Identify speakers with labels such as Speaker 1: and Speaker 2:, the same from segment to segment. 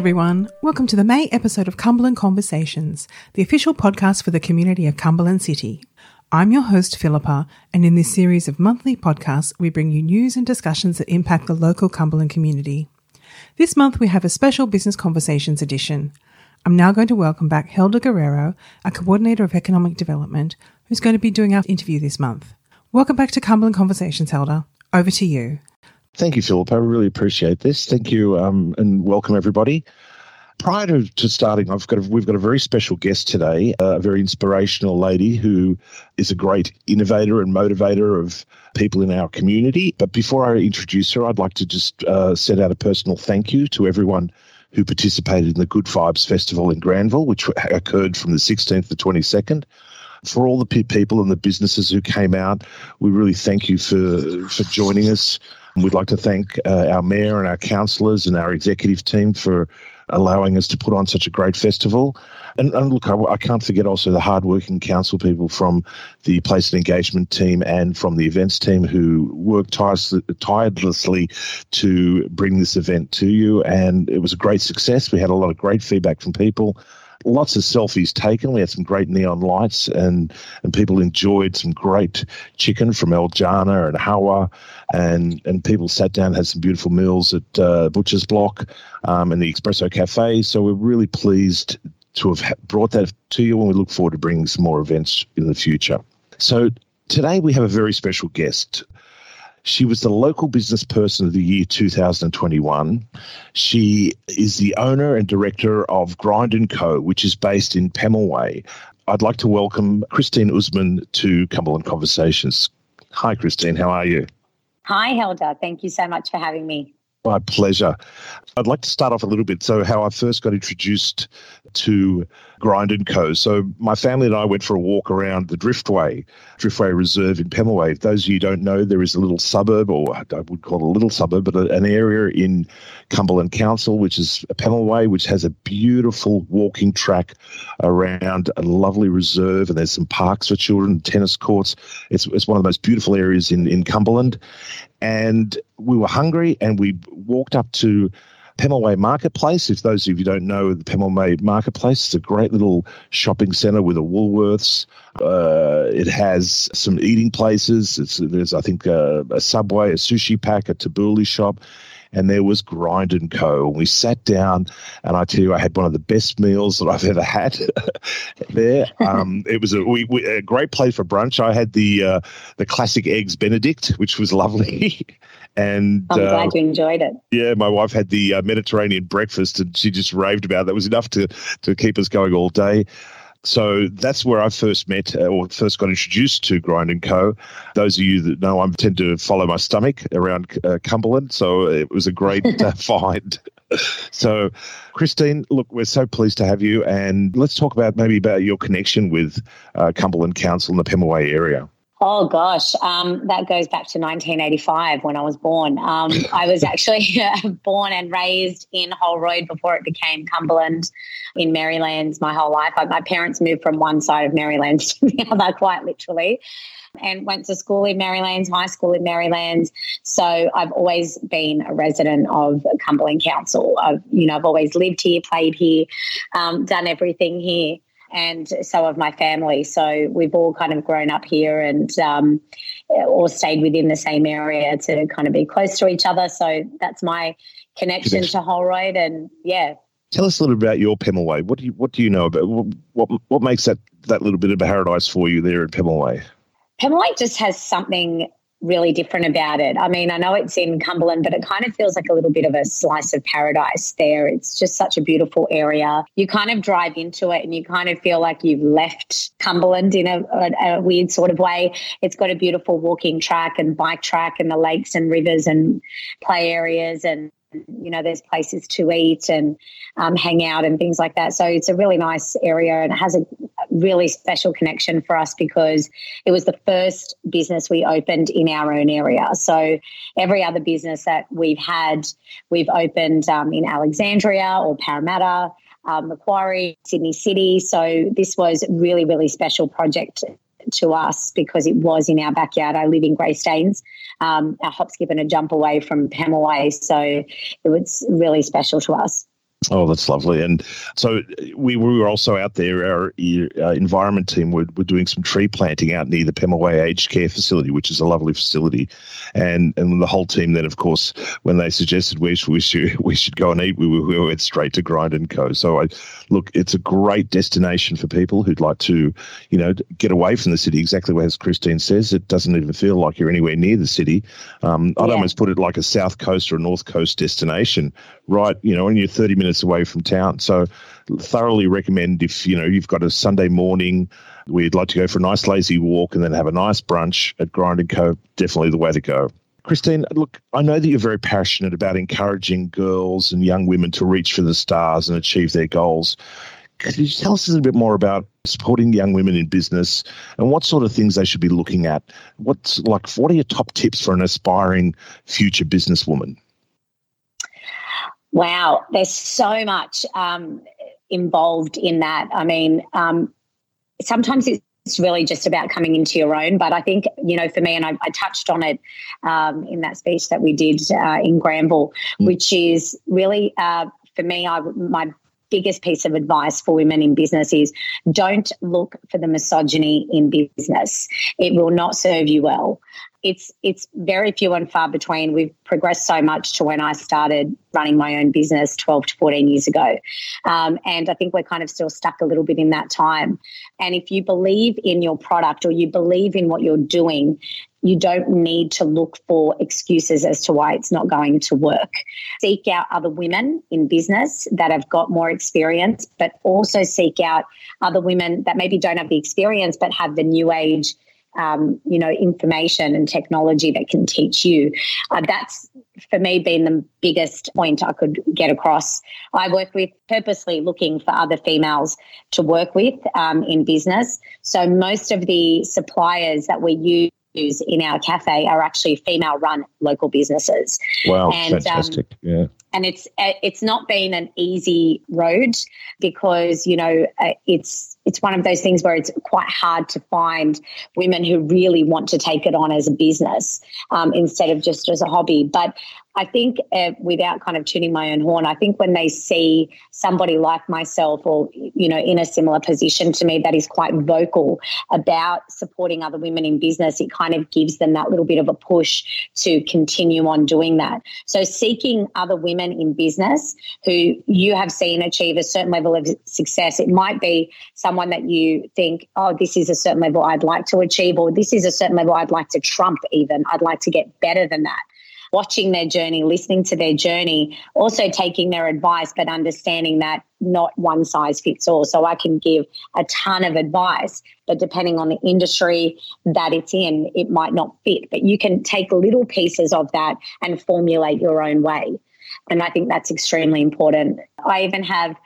Speaker 1: Everyone. Welcome to the May episode of Cumberland Conversations, the official podcast for the community of Cumberland City. I'm your host, Philippa, and in this series of monthly podcasts, we bring you news and discussions that impact the local Cumberland community. This month, we have a special Business Conversations edition. I'm now going to welcome back Helder Guerrero, a coordinator of economic development, who's going to be doing our interview this month. Welcome back to Cumberland Conversations, Helder. Over to you.
Speaker 2: Thank you, Philip. I really appreciate this. Thank you, um, and welcome everybody. Prior to, to starting, I've got a, we've got a very special guest today, a very inspirational lady who is a great innovator and motivator of people in our community. But before I introduce her, I'd like to just uh, send out a personal thank you to everyone who participated in the Good Vibes Festival in Granville, which occurred from the 16th to 22nd for all the people and the businesses who came out, we really thank you for for joining us. We'd like to thank uh, our mayor and our councillors and our executive team for allowing us to put on such a great festival. And, and look, I, I, can't forget also the hardworking council people from the place and engagement team and from the events team who worked tirelessly to bring this event to you. And it was a great success. We had a lot of great feedback from people lots of selfies taken. We had some great neon lights, and and people enjoyed some great chicken from El Jannah and Hawa, and and people sat down had some beautiful meals at uh, Butcher's Block um, and the Espresso Cafe. So we're really pleased to have brought that to you, and we look forward to bringing some more events in the future. So today we have a very special guest. She was the local business person of the year 2021. She is the owner and director of Grind & Co., which is based in Pemulwuy. I'd like to welcome Christine Usman to Cumberland Conversations. Hi, Christine. How are you?
Speaker 3: Hi, Helder. Thank you so much for having me.
Speaker 2: My pleasure. I'd like to start off a little bit. So, how I first got introduced to Grind and Co. So, my family and I went for a walk around the Driftway, Driftway Reserve in Pemulwuy. Those of you don't know, there is a little suburb, or I would call it a little suburb, but an area in Cumberland Council, which is Pemulwuy, which has a beautiful walking track around a lovely reserve, and there's some parks for children, tennis courts. It's, it's one of the most beautiful areas in, in Cumberland and we were hungry and we walked up to Pemulwuy Marketplace. If those of you don't know the Pemulwuy Marketplace, it's a great little shopping centre with a Woolworths. Uh, it has some eating places. It's, there's, I think, uh, a Subway, a sushi pack, a tabbouleh shop, and there was Grind and Co. And we sat down, and I tell you, I had one of the best meals that I've ever had there. Um, it was a, we, we, a, great place for brunch. I had the uh, the classic eggs Benedict, which was lovely. and
Speaker 3: I'm glad uh, you enjoyed it.
Speaker 2: Yeah, my wife had the uh, Mediterranean breakfast, and she just raved about it. That was enough to to keep us going all day. So that's where I first met uh, or first got introduced to Grind and Co. Those of you that know, I tend to follow my stomach around uh, Cumberland, so it was a great uh, find. so, Christine, look, we're so pleased to have you, and let's talk about maybe about your connection with uh, Cumberland Council in the Pemulwuy area.
Speaker 3: Oh gosh, um, that goes back to 1985 when I was born. Um, I was actually born and raised in Holroyd before it became Cumberland in Merrylands my whole life. My parents moved from one side of Merrylands to the other, quite literally, and went to school in Merrylands, high school in Merrylands. So I've always been a resident of Cumberland Council. I've, you know, I've always lived here, played here, um, done everything here and so have my family. So we've all kind of grown up here and um, all stayed within the same area to kind of be close to each other. So that's my connection to Holroyd, and yeah.
Speaker 2: Tell us a little bit about your Pemulwuy. What do you what do you know about what what, what makes that that little bit of a paradise for you there in Pemulwuy?
Speaker 3: Pemulwuy just has something really different about it. I mean, I know it's in Cumberland, but it kind of feels like a little bit of a slice of paradise there. It's just such a beautiful area. You kind of drive into it and you kind of feel like you've left Cumberland in a, a, a weird sort of way. It's got a beautiful walking track and bike track and the lakes and rivers and play areas and you know, there's places to eat and um, hang out and things like that. So it's a really nice area and it has a really special connection for us because it was the first business we opened in our own area. So every other business that we've had, we've opened um, in Alexandria or Parramatta. Um, Macquarie, Sydney City. So this was really, really special project to us because it was in our backyard. I live in Greystanes, um, a hop, skip, and a jump away from Pemulwuy. So it was really special to us.
Speaker 2: Oh, that's lovely. And so we, we were also out there, our uh, environment team were, were doing some tree planting out near the Pemulwuy Aged Care Facility, which is a lovely facility. And and the whole team then, of course, when they suggested we should, we should, we should go and eat, we, we went straight to Grind and Co. So I look, it's a great destination for people who'd like to, you know, get away from the city, exactly as Christine says. It doesn't even feel like you're anywhere near the city. Um, I'd yeah. almost put it like a south coast or a north coast destination, right? You know, and you're 30 minutes minutes away from town. So thoroughly recommend if you know you've got a Sunday morning we'd like to go for a nice lazy walk and then have a nice brunch at Grind and Co. Definitely the way to go. Christine, look, I know that you're very passionate about encouraging girls and young women to reach for the stars and achieve their goals. Could you tell us a little bit more about supporting young women in business and what sort of things they should be looking at? What's like what are your top tips for an aspiring future businesswoman?
Speaker 3: Wow, there's so much um, involved in that. I mean, um, sometimes it's really just about coming into your own. But I think, you know, for me, and I, I touched on it um, in that speech that we did uh, in Granville, mm. which is really, uh, for me, I, my biggest piece of advice for women in business is don't look for the misogyny in business. It will not serve you well it's it's very few and far between. We've progressed so much to when I started running my own business 12 to 14 years ago. Um, and I think we're kind of still stuck a little bit in that time. And if you believe in your product or you believe in what you're doing, you don't need to look for excuses as to why it's not going to work. Seek out other women in business that have got more experience, but also seek out other women that maybe don't have the experience but have the new age um, you know, information and technology that can teach you. Uh, that's for me been the biggest point I could get across. I work with purposely looking for other females to work with um, in business. So most of the suppliers that we use in our cafe are actually female run local businesses.
Speaker 2: Wow, and, um, fantastic. Um, yeah.
Speaker 3: And it's it's not been an easy road because you know uh, it's it's one of those things where it's quite hard to find women who really want to take it on as a business um, instead of just as a hobby. But I think, uh, without kind of tuning my own horn, I think when they see somebody like myself or, you know, in a similar position to me that is quite vocal about supporting other women in business, it kind of gives them that little bit of a push to continue on doing that. So, seeking other women in business who you have seen achieve a certain level of success, it might be someone that you think, oh, this is a certain level I'd like to achieve, or this is a certain level I'd like to trump, even. I'd like to get better than that watching their journey, listening to their journey, also taking their advice, but understanding that not one size fits all. So I can give a ton of advice, but depending on the industry that it's in, it might not fit. But you can take little pieces of that and formulate your own way. And I think that's extremely important. I even have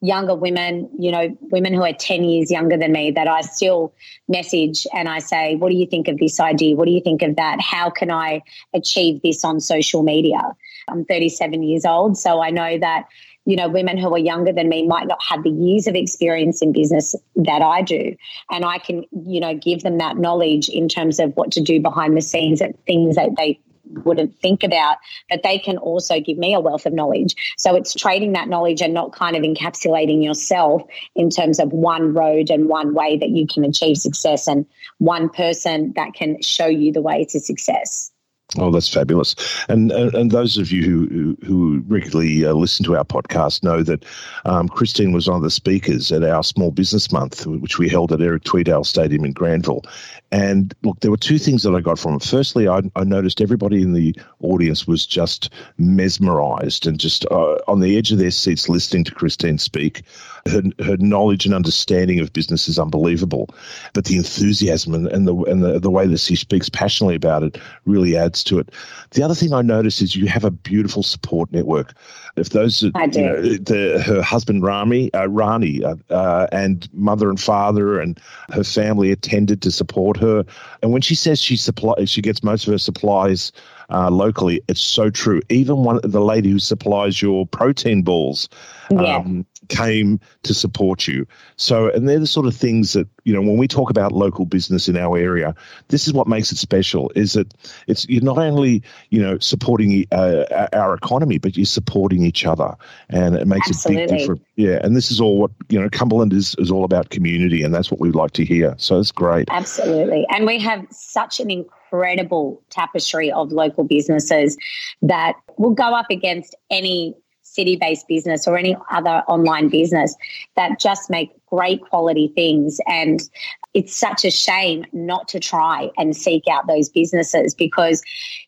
Speaker 3: younger women, you know, women who are 10 years younger than me that I still message and I say, What do you think of this idea? What do you think of that? How can I achieve this on social media? I'm 37 years old, so I know that. You know, women who are younger than me might not have the years of experience in business that I do. And I can, you know, give them that knowledge in terms of what to do behind the scenes and things that they wouldn't think about, but they can also give me a wealth of knowledge. So it's trading that knowledge and not kind of encapsulating yourself in terms of one road and one way that you can achieve success and one person that can show you the way to success.
Speaker 2: Oh, that's fabulous! And and, and those of you who who, regularly uh, listen to our podcast know that um, Christine was one of the speakers at our Small Business Month, which we held at Eric Tweedale Stadium in Granville. And look, there were two things that I got from it. Firstly, I, I noticed everybody in the audience was just mesmerised and just uh, on the edge of their seats listening to Christine speak. Her, her knowledge and understanding of business is unbelievable, but the enthusiasm and, and the and the, the way that she speaks passionately about it really adds to it. The other thing I noticed is you have a beautiful support network. If those, I do. You know, the, her husband Rami, uh, Rani, uh, uh, and mother and father and her family attended to support her. And when she says she supply, she gets most of her supplies uh, locally. It's so true. Even one the lady who supplies your protein balls.
Speaker 3: Yeah. Um,
Speaker 2: came to support you. So, and they're the sort of things that you know when we talk about local business in our area, this is what makes it special. Is that it's you're not only you know supporting uh, our economy, but you're supporting each other, and it makes Absolutely. a big difference. Yeah, and this is all what you know. Cumberland is is all about community, and that's what we'd like to hear. So it's great.
Speaker 3: Absolutely, and we have such an incredible tapestry of local businesses that will go up against any city based business or any other online business that just make great quality things. And it's such a shame not to try and seek out those businesses because,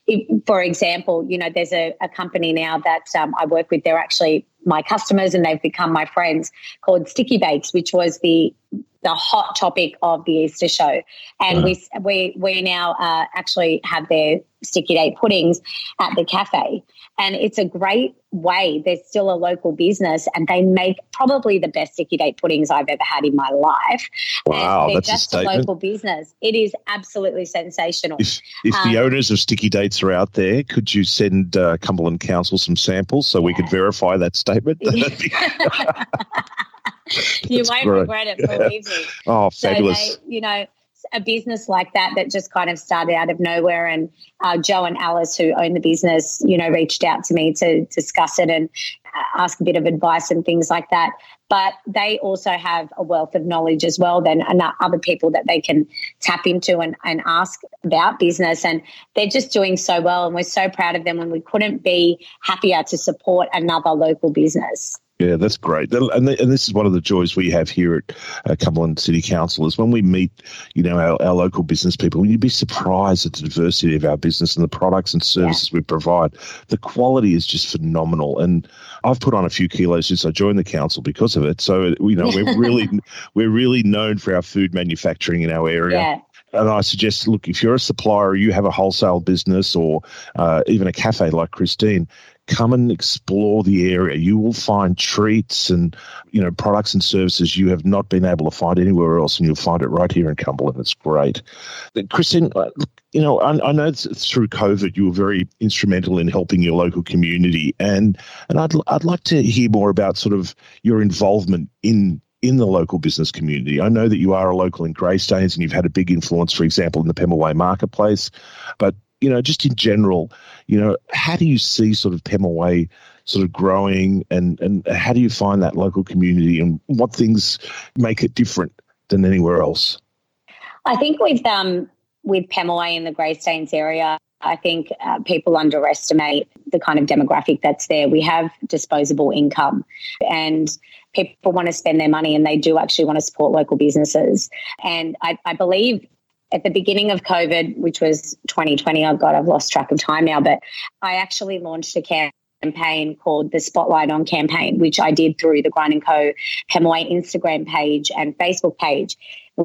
Speaker 3: if, for example, you know, there's a, a company now that um, I work with, they're actually my customers and they've become my friends called Sticky Bakes, which was the the hot topic of the Easter show. And we we we now uh, actually have their sticky date puddings at the cafe, and it's a great way. They're still a local business, and they make probably the best sticky date puddings I've ever had in my life.
Speaker 2: Wow,
Speaker 3: they're
Speaker 2: that's
Speaker 3: just
Speaker 2: a,
Speaker 3: a, local business. It is absolutely sensational.
Speaker 2: If, if um, the owners of sticky dates are out there, could you send uh, Cumberland Council some samples so yeah. we could verify that statement?
Speaker 3: you won't great. regret it, believe me.
Speaker 2: oh, fabulous.
Speaker 3: So they, you know, a business like that that just kind of started out of nowhere. And uh, Joe and Alice, who own the business, you know, reached out to me to discuss it and uh, ask a bit of advice and things like that. But they also have a wealth of knowledge as well than other people that they can tap into and, and ask about business. And they're just doing so well. And we're so proud of them. And we couldn't be happier to support another local business.
Speaker 2: Yeah, that's great. And, and this is one of the joys we have here at uh, Cumberland City Council is when we meet, you know, our, our local business people, you'd be surprised at the diversity of our business and the products and services yeah. we provide. The quality is just phenomenal. And I've put on a few kilos since I joined the council because of it. So, you know, we're really, we're really known for our food manufacturing in our area.
Speaker 3: Yeah
Speaker 2: and I suggest, look, if you're a supplier, you have a wholesale business, or uh, even a cafe like Christine, come and explore the area. You will find treats and you know products and services you have not been able to find anywhere else, and you'll find it right here in Cumberland. It's great. Christine, uh, you know, I, I know through COVID you were very instrumental in helping your local community, and and I'd I'd like to hear more about sort of your involvement in in the local business community. I know that you are a local in Greystanes and you've had a big influence, for example, in the Pemulwuy marketplace. But you know, just in general, you know, how do you see sort of Pemulwuy sort of growing and, and how do you find that local community and what things make it different than anywhere else?
Speaker 3: I think with um with Pemulwuy in the Greystanes area, I think uh, people underestimate the kind of demographic that's there. We have disposable income and people want to spend their money and they do actually want to support local businesses. And I, I believe at the beginning of COVID, which was 2020, oh God, I've lost track of time now, but I actually launched a campaign called the Spotlight on campaign, which I did through the Grind and Co. Pemulwuy Instagram page and Facebook page,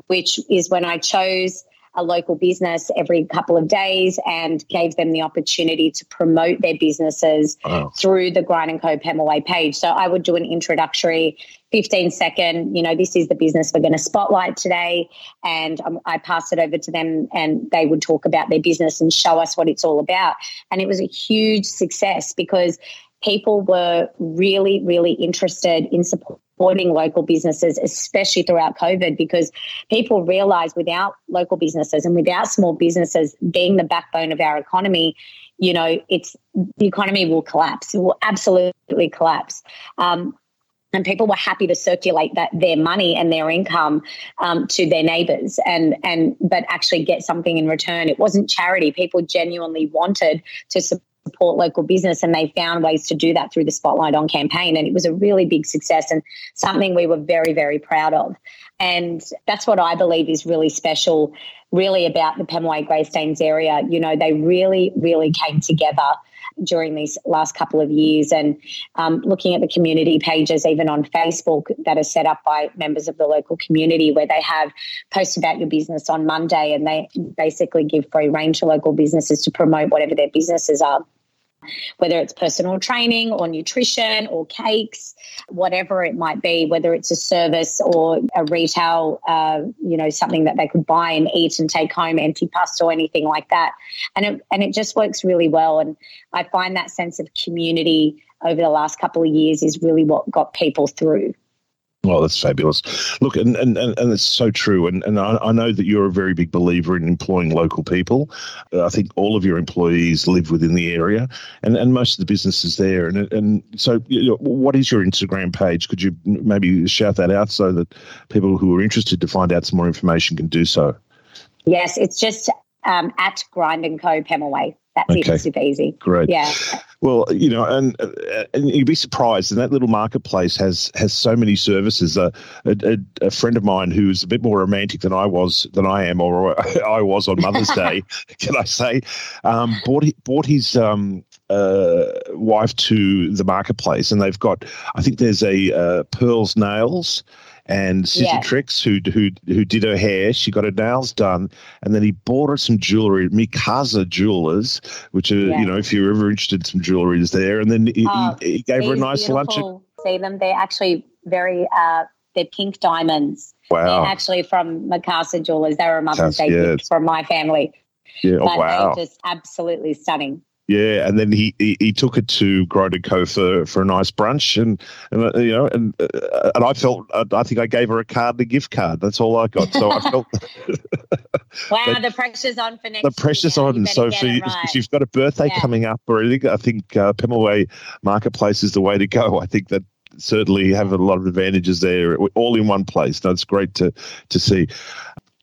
Speaker 3: which is when I chose a local business every couple of days and gave them the opportunity to promote their businesses wow. through the Grind and Co. Pemulwuy page. So I would do an introductory 15 second, you know, this is the business we're going to spotlight today. And um, I passed it over to them and they would talk about their business and show us what it's all about. And it was a huge success because people were really, really interested in supporting local businesses, especially throughout COVID, because people realize without local businesses and without small businesses being the backbone of our economy, you know, it's the economy will collapse. It will absolutely collapse. Um, and people were happy to circulate that their money and their income um, to their neighbors and and but actually get something in return it wasn't charity people genuinely wanted to support local business and they found ways to do that through the spotlight on campaign and it was a really big success and something we were very very proud of. And that's what i believe is really special really about the pemulwuy greystanes area. You know they really really came together during these last couple of years and um, looking at the community pages even on facebook that are set up by members of the local community where they have posts about your business on monday and they basically give free range to local businesses to promote whatever their businesses are whether it's personal training or nutrition or cakes, whatever it might be, whether it's a service or a retail, uh, you know, something that they could buy and eat and take home, empty pasta or anything like that. And it, and it just works really well. And I find that sense of community over the last couple of years is really what got people through.
Speaker 2: Oh, that's fabulous. Look, and, and, and, and it's so true. And, and I, I know that you're a very big believer in employing local people. Uh, I think all of your employees live within the area and, and most of the businesses there. And, and so, you know, what is your Instagram page? Could you maybe shout that out so that people who are interested to find out some more information can do so?
Speaker 3: Yes, it's just um, at Grind and Co. Pemulwuy. That's okay. it. Super easy.
Speaker 2: Great.
Speaker 3: Yeah.
Speaker 2: Well, you know, and and you'd be surprised. And that little marketplace has has so many services. Uh, a, a, friend of mine who's a bit more romantic than I was than I am, or I was on Mother's Day, can I say, um, bought bought his um, uh, wife to the marketplace, and they've got. I think there's a uh, Pearls Nails and yeah. Tricks, who who who did her hair. She got her nails done, and then he bought her some jewelry Mikasa Jewelers, which are you know if you're ever interested, some jewelry is there. And then he, oh, he, gave her a nice lunch.
Speaker 3: See them? They're actually very. Uh, they're pink diamonds.
Speaker 2: Wow.
Speaker 3: They're actually from Mikasa Jewelers. They were a Mother's Day yeah. gift from my family.
Speaker 2: Yeah, oh, wow.
Speaker 3: they're just absolutely stunning.
Speaker 2: Yeah, and then he, he, he took it to Grind Co for, for a nice brunch, and, and uh, you know, and uh, and I felt I think I gave her a card and a gift card. That's all I got. So I felt.
Speaker 3: wow, the pressure's on for next.
Speaker 2: The pressure's on. So if, you, right. if you've got a birthday yeah. coming up or anything, I think uh, Pemulwuy Marketplace is the way to go. I think that certainly have a lot of advantages there, all in one place. That's great to to see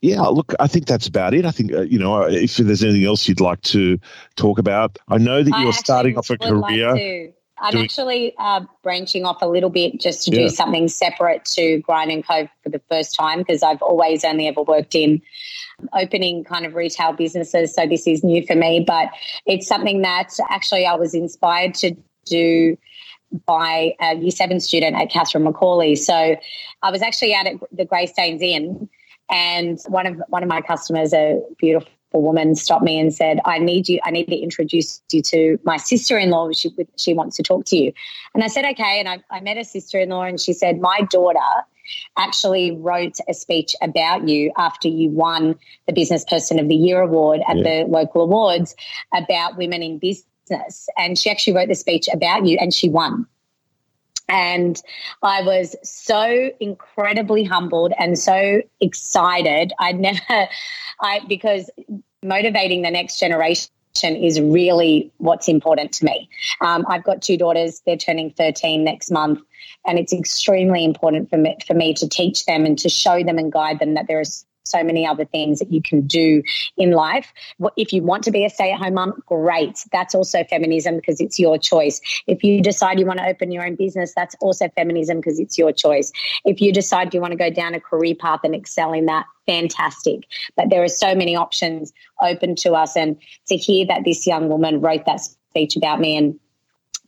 Speaker 2: yeah, look, I think that's about it. I think, uh, you know, if there's anything else you'd like to talk about, I know that you're starting off a career.
Speaker 3: Like I'm doing... actually uh, branching off a little bit just to yeah. do something separate to Grind and Co for the first time because I've always only ever worked in opening kind of retail businesses. So this is new for me, but it's something that actually I was inspired to do by a year seven student at Catherine McAuley. So I was actually out at the Greystanes Inn and one of one of my customers, a beautiful woman, stopped me and said, "I need you. I need to introduce you to my sister-in-law. She she wants to talk to you." And I said, "Okay." And I, I met a sister-in-law, and she said, "My daughter." actually wrote a speech about you after you won the Business Person of the Year award at yeah. the local awards about women in business. And she actually wrote the speech about you and she won. And I was so incredibly humbled and so excited. I'd never, I, because motivating the next generation is really what's important to me. Um, I've got two daughters; they're turning 13 next month, and it's extremely important for me, for me to teach them and to show them and guide them that there is so many other things that you can do in life. If you want to be a stay at home mom, great. That's also feminism because it's your choice. If you decide you want to open your own business, that's also feminism because it's your choice. If you decide you want to go down a career path and excel in that, fantastic. But there are so many options open to us. And to hear that this young woman wrote that speech about me and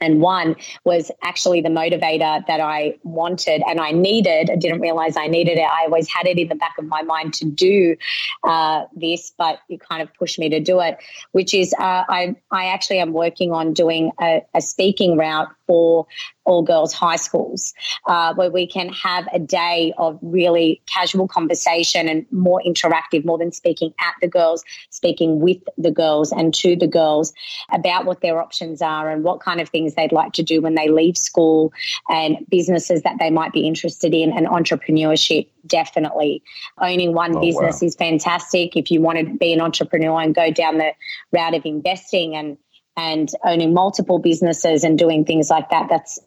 Speaker 3: and one was actually the motivator that I wanted and I needed. I didn't realize I needed it. I always had it in the back of my mind to do uh, this, but it kind of pushed me to do it. Which is, uh, I I actually am working on doing a, a speaking route for all girls high schools, uh, where we can have a day of really casual conversation and more interactive, more than speaking at the girls, speaking with the girls and to the girls about what their options are and what kind of things they'd like to do when they leave school and businesses that they might be interested in and entrepreneurship. Definitely. Owning one oh, business wow. is fantastic. If you want to be an entrepreneur and go down the route of investing and and owning multiple businesses and doing things like that, that's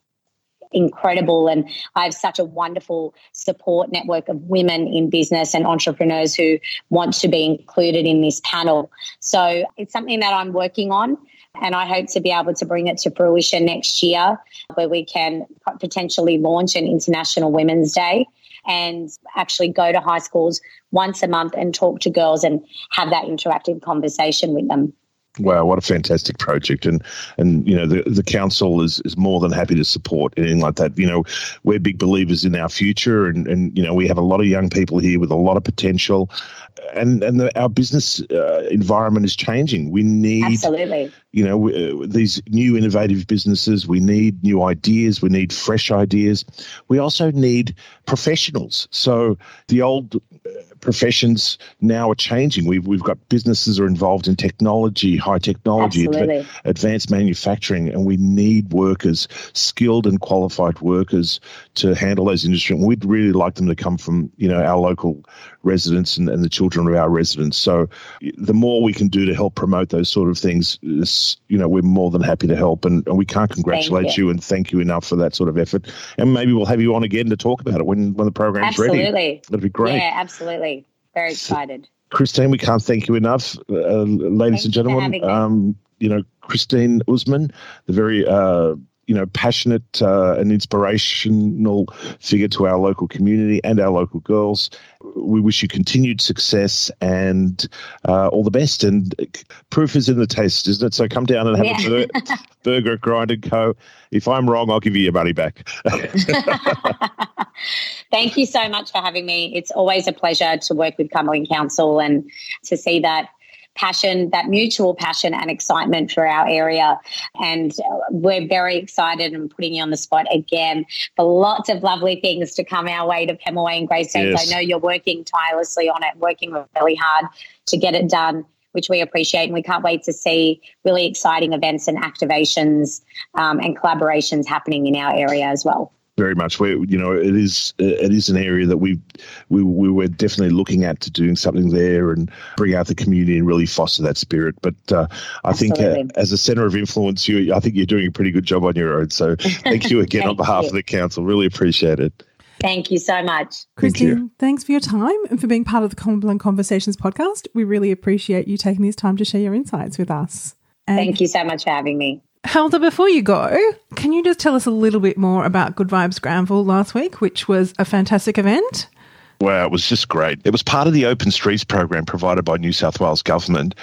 Speaker 3: incredible. And I have such a wonderful support network of women in business and entrepreneurs who want to be included in this panel. So it's something that I'm working on. And I hope to be able to bring it to fruition next year where we can potentially launch an International Women's Day and actually go to high schools once a month and talk to girls and have that interactive conversation with them.
Speaker 2: Wow, what a fantastic project! And and you know the the council is is more than happy to support anything like that. You know, we're big believers in our future, and and you know we have a lot of young people here with a lot of potential, and and the, our business uh, environment is changing. We need
Speaker 3: absolutely.
Speaker 2: You know, we, uh, these new innovative businesses. We need new ideas. We need fresh ideas. We also need professionals. So the old professions now are changing. We've, we've got businesses are involved in technology, high technology,
Speaker 3: Absolutely.
Speaker 2: advanced manufacturing, and we need workers, skilled and qualified workers to handle those industries. And we'd really like them to come from, you know, our local residents and, and the children of our residents. So the more we can do to help promote those sort of things, you know, we're more than happy to help. And, and we can't congratulate
Speaker 3: you.
Speaker 2: you. and thank you enough for that sort of effort. And maybe we'll have you on again to talk about it when, when the program's ready.
Speaker 3: Absolutely.
Speaker 2: That'd be great.
Speaker 3: Yeah, absolutely. Very excited.
Speaker 2: Christine, we can't thank you enough, uh, ladies
Speaker 3: Thank
Speaker 2: and gentlemen. Um, you know, Christine Usman, the very uh, you know passionate uh, and inspirational figure to our local community and our local girls. We wish you continued success and uh, all the best. And proof is in the taste, isn't it? So come down and have
Speaker 3: Yeah.
Speaker 2: a bur- burger at Grind and Co. If I'm wrong, I'll give you your money back.
Speaker 3: Thank you so much for having me. It's always a pleasure to work with Cumberland Council and to see that passion, that mutual passion and excitement for our area. And we're very excited and putting you on the spot again for lots of lovely things to come our way to Pemulwuy and Greystanes.
Speaker 2: Yes.
Speaker 3: I know you're working tirelessly on it, working really hard to get it done. Which we appreciate, and we can't wait to see really exciting events and activations um, and collaborations happening in our area as well.
Speaker 2: Very much. We, you know, it is it is an area that we we we were definitely looking at to doing something there and bring out the community and really foster that spirit. But uh, I think uh, as a centre of influence, you I think you're doing a pretty good job on your own. So thank you again on behalf
Speaker 3: you.
Speaker 2: of the council. Really appreciate it.
Speaker 3: Thank you so much.
Speaker 2: Thank you.
Speaker 1: Christine, thanks for your time and for being part of the Cumberland Conversations podcast. We really appreciate you taking this time to share your insights with us. And
Speaker 3: Thank you so much for having me.
Speaker 1: Helder, before you go, can you just tell us a little bit more about Good Vibes Granville last week, which was a fantastic event?
Speaker 2: Wow, it was just great. It was part of the Open Streets program provided by New South Wales government,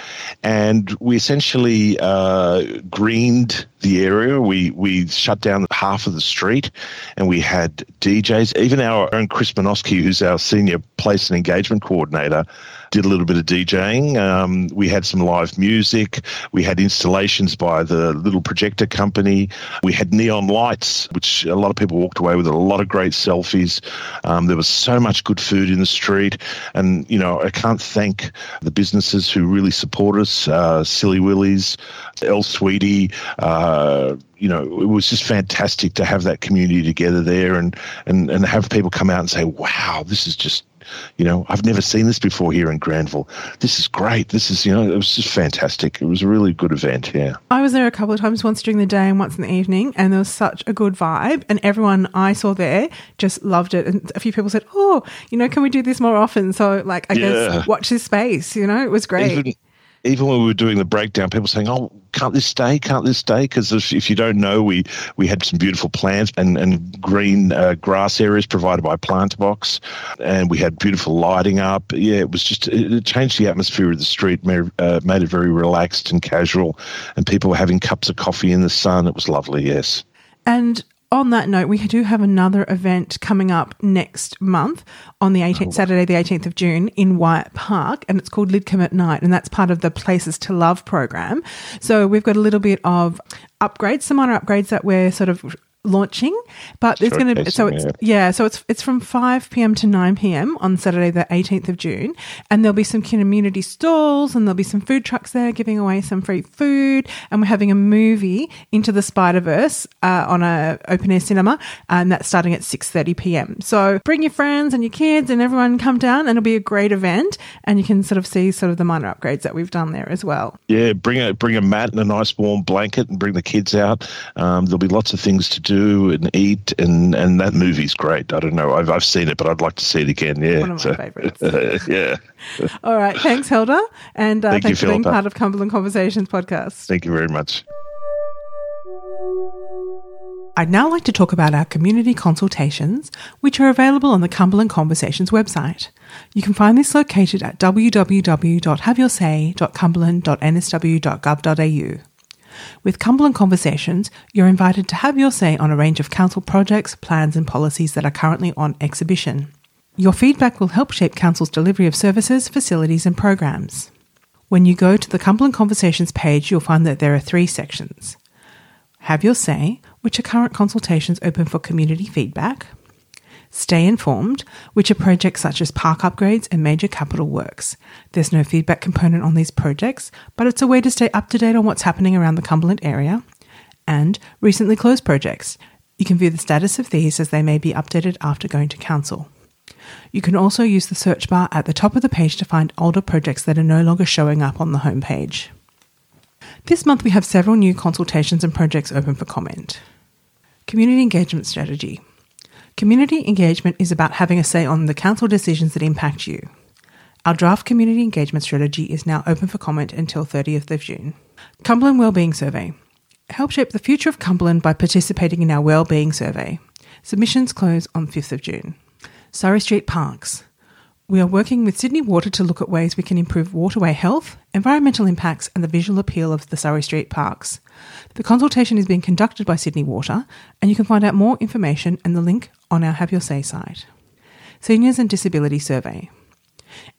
Speaker 2: and we essentially uh, greened the area. We we shut down half of the street, and we had DJs. Even our own Chris Minoski, who's our senior place and engagement coordinator, did a little bit of DJing. Um, we had some live music. We had installations by the little projector company. We had neon lights, which a lot of people walked away with a lot of great selfies. Um, there was so much good food in the street. And, you know, I can't thank the businesses who really support us uh, Silly Willies, El Sweetie. Uh, you know, it was just fantastic to have that community together there and, and, and have people come out and say, wow, this is just you know, I've never seen this before here in Granville. This is great. This is, you know, it was just fantastic. It was a really good event. Yeah.
Speaker 1: I was there a couple of times, once during the day and once in the evening, and there was such a good vibe. And everyone I saw there just loved it. And a few people said, "Oh, you know, can we do this more often?" So, like, I
Speaker 2: Yeah.
Speaker 1: guess watch this space. You know, it was great.
Speaker 2: Even, even when we were doing the breakdown, people saying, "Oh, can't this stay? Can't this stay?" Because if, if you don't know, we we had some beautiful plants and and green uh, grass areas provided by Plant Box, and we had beautiful lighting up. Yeah, it was just it, it changed the atmosphere of the street, made, uh, made it very relaxed and casual, and people were having cups of coffee in the sun. It was lovely. Yes.
Speaker 1: And on that note, we do have another event coming up next month on the 18th, Saturday, the 18th of June in Wyatt Park, and it's called Lidcombe at Night, and that's part of the Places to Love program. So we've got a little bit of upgrades, some minor upgrades that we're sort of launching, but there's going to be so it's
Speaker 2: yeah.
Speaker 1: yeah, so it's it's from 5 p.m. to 9 p.m. on Saturday the 18th of June, and there'll be some community stalls and there'll be some food trucks there giving away some free food, and we're having a movie into the Spider Verse uh, on a open air cinema, and that's starting at 6:30 p.m. So bring your friends and your kids and everyone come down, and it'll be a great event, and you can sort of see sort of the minor upgrades that we've done there as well.
Speaker 2: Yeah, bring a bring a mat and a nice warm blanket, and bring the kids out. Um, there'll be lots of things to do and eat, and and that movie's great. I don't know, I've I've seen it, but I'd like to see it again. Yeah,
Speaker 1: One of my favourites.
Speaker 2: yeah,
Speaker 1: All right, thanks, Helder, and uh,
Speaker 2: Thank you,
Speaker 1: thanks for being part of Cumberland Conversations podcast.
Speaker 2: thank you very much.
Speaker 1: I'd now like to talk about our community consultations, which are available on the Cumberland Conversations website. You can find this located at www.haveyoursay.cumberland.nsw.gov.au. With Cumberland Conversations, you're invited to have your say on a range of council projects, plans, and policies that are currently on exhibition. Your feedback will help shape Council's delivery of services, facilities, and programs. When you go to the Cumberland Conversations page, you'll find that there are three sections. Have Your Say, which are current consultations open for community feedback. Stay Informed, which are projects such as park upgrades and major capital works. There's no feedback component on these projects, but it's a way to stay up to date on what's happening around the Cumberland area. And recently closed projects. You can view the status of these as they may be updated after going to council. You can also use the search bar at the top of the page to find older projects that are no longer showing up on the homepage. This month we have several new consultations and projects open for comment. Community Engagement Strategy Community engagement is about having a say on the council decisions that impact you. Our draft community engagement strategy is now open for comment until 30th of June. Cumberland Wellbeing Survey. Help shape the future of Cumberland by participating in our Wellbeing Survey. Submissions close on 5th of June. Surrey Street Parks. We are working with Sydney Water to look at ways we can improve waterway health, environmental impacts, and the visual appeal of the Surrey Street parks. The consultation is being conducted by Sydney Water, and you can find out more information and the link on our Have Your Say site. Seniors and Disability Survey.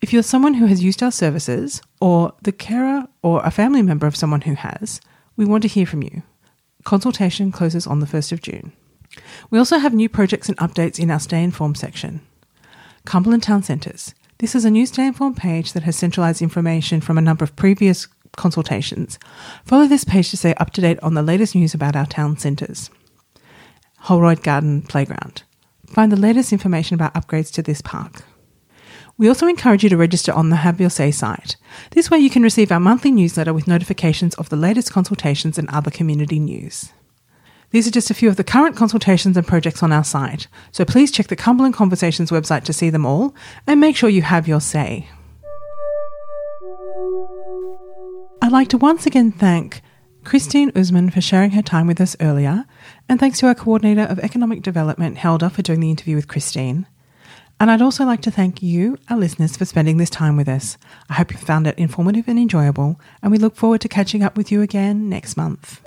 Speaker 1: If you're someone who has used our services, or the carer or a family member of someone who has, we want to hear from you. Consultation closes on the 1st of June. We also have new projects and updates in our Stay Informed section. Cumberland Town Centres. This is a new Stay Informed page that has centralised information from a number of previous consultations. Follow this page to stay up to date on the latest news about our town centres. Holroyd Garden Playground. Find the latest information about upgrades to this park. We also encourage you to register on the Have Your Say site. This way you can receive our monthly newsletter with notifications of the latest consultations and other community news. These are just a few of the current consultations and projects on our site, so please check the Cumberland Conversations website to see them all and make sure you have your say. I'd like to once again thank Christine Usman for sharing her time with us earlier, and thanks to our Coordinator of Economic Development, Helder, for doing the interview with Christine. And I'd also like to thank you, our listeners, for spending this time with us. I hope you found it informative and enjoyable, and we look forward to catching up with you again next month.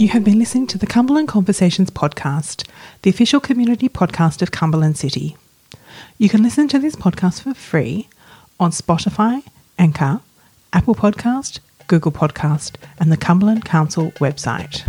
Speaker 1: You have been listening to the Cumberland Conversations podcast, the official community podcast of Cumberland City. You can listen to this podcast for free on Spotify, Anchor, Apple Podcast, Google Podcast, and the Cumberland Council website.